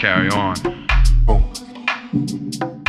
carry on. Uh,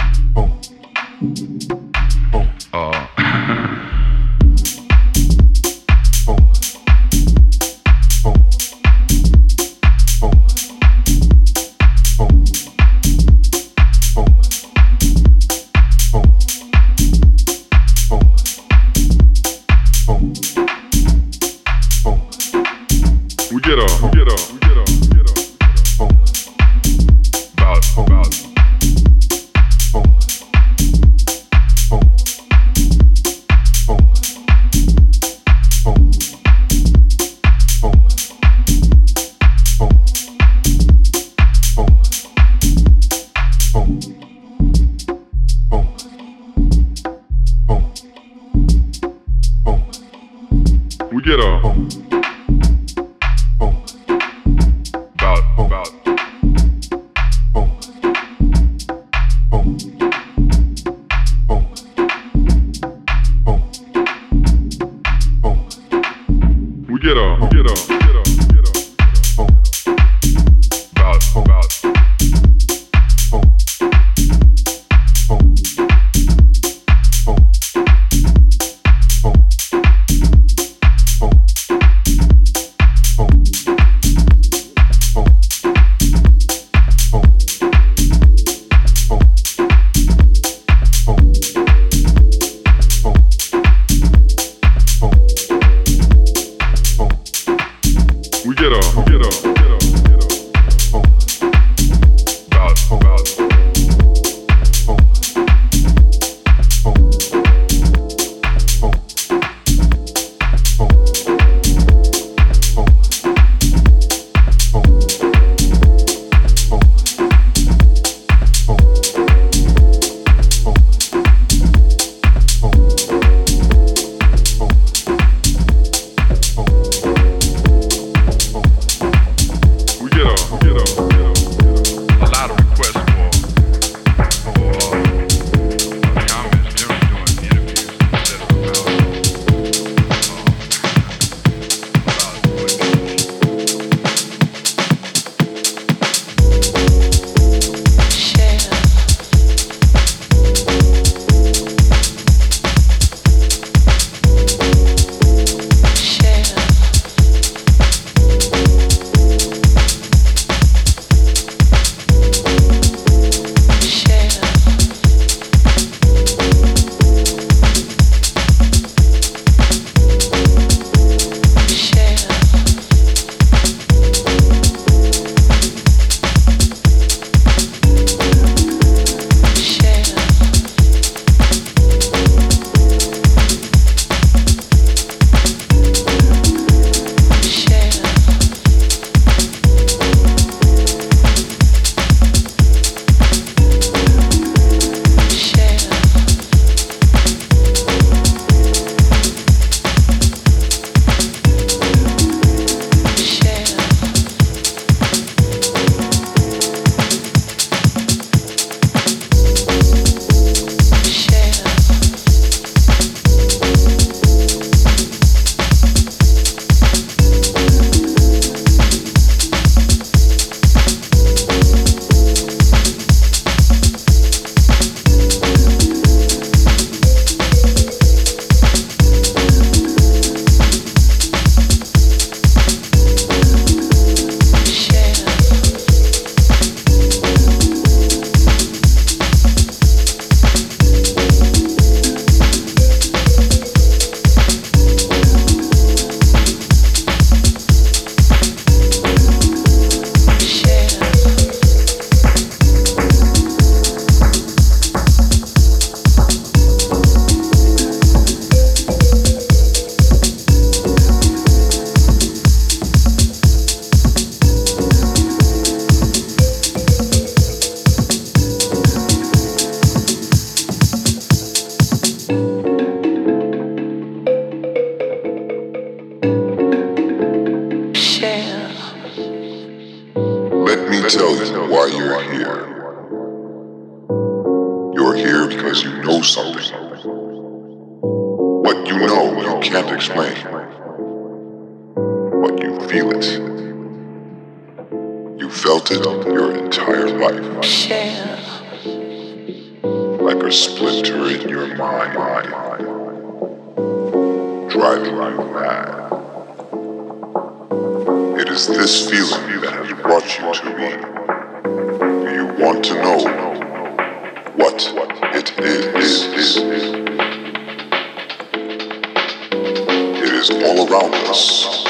is all around us.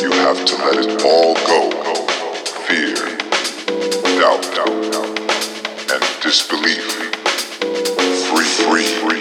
You have to let it all go. Fear, doubt, and disbelief. Free, free, free.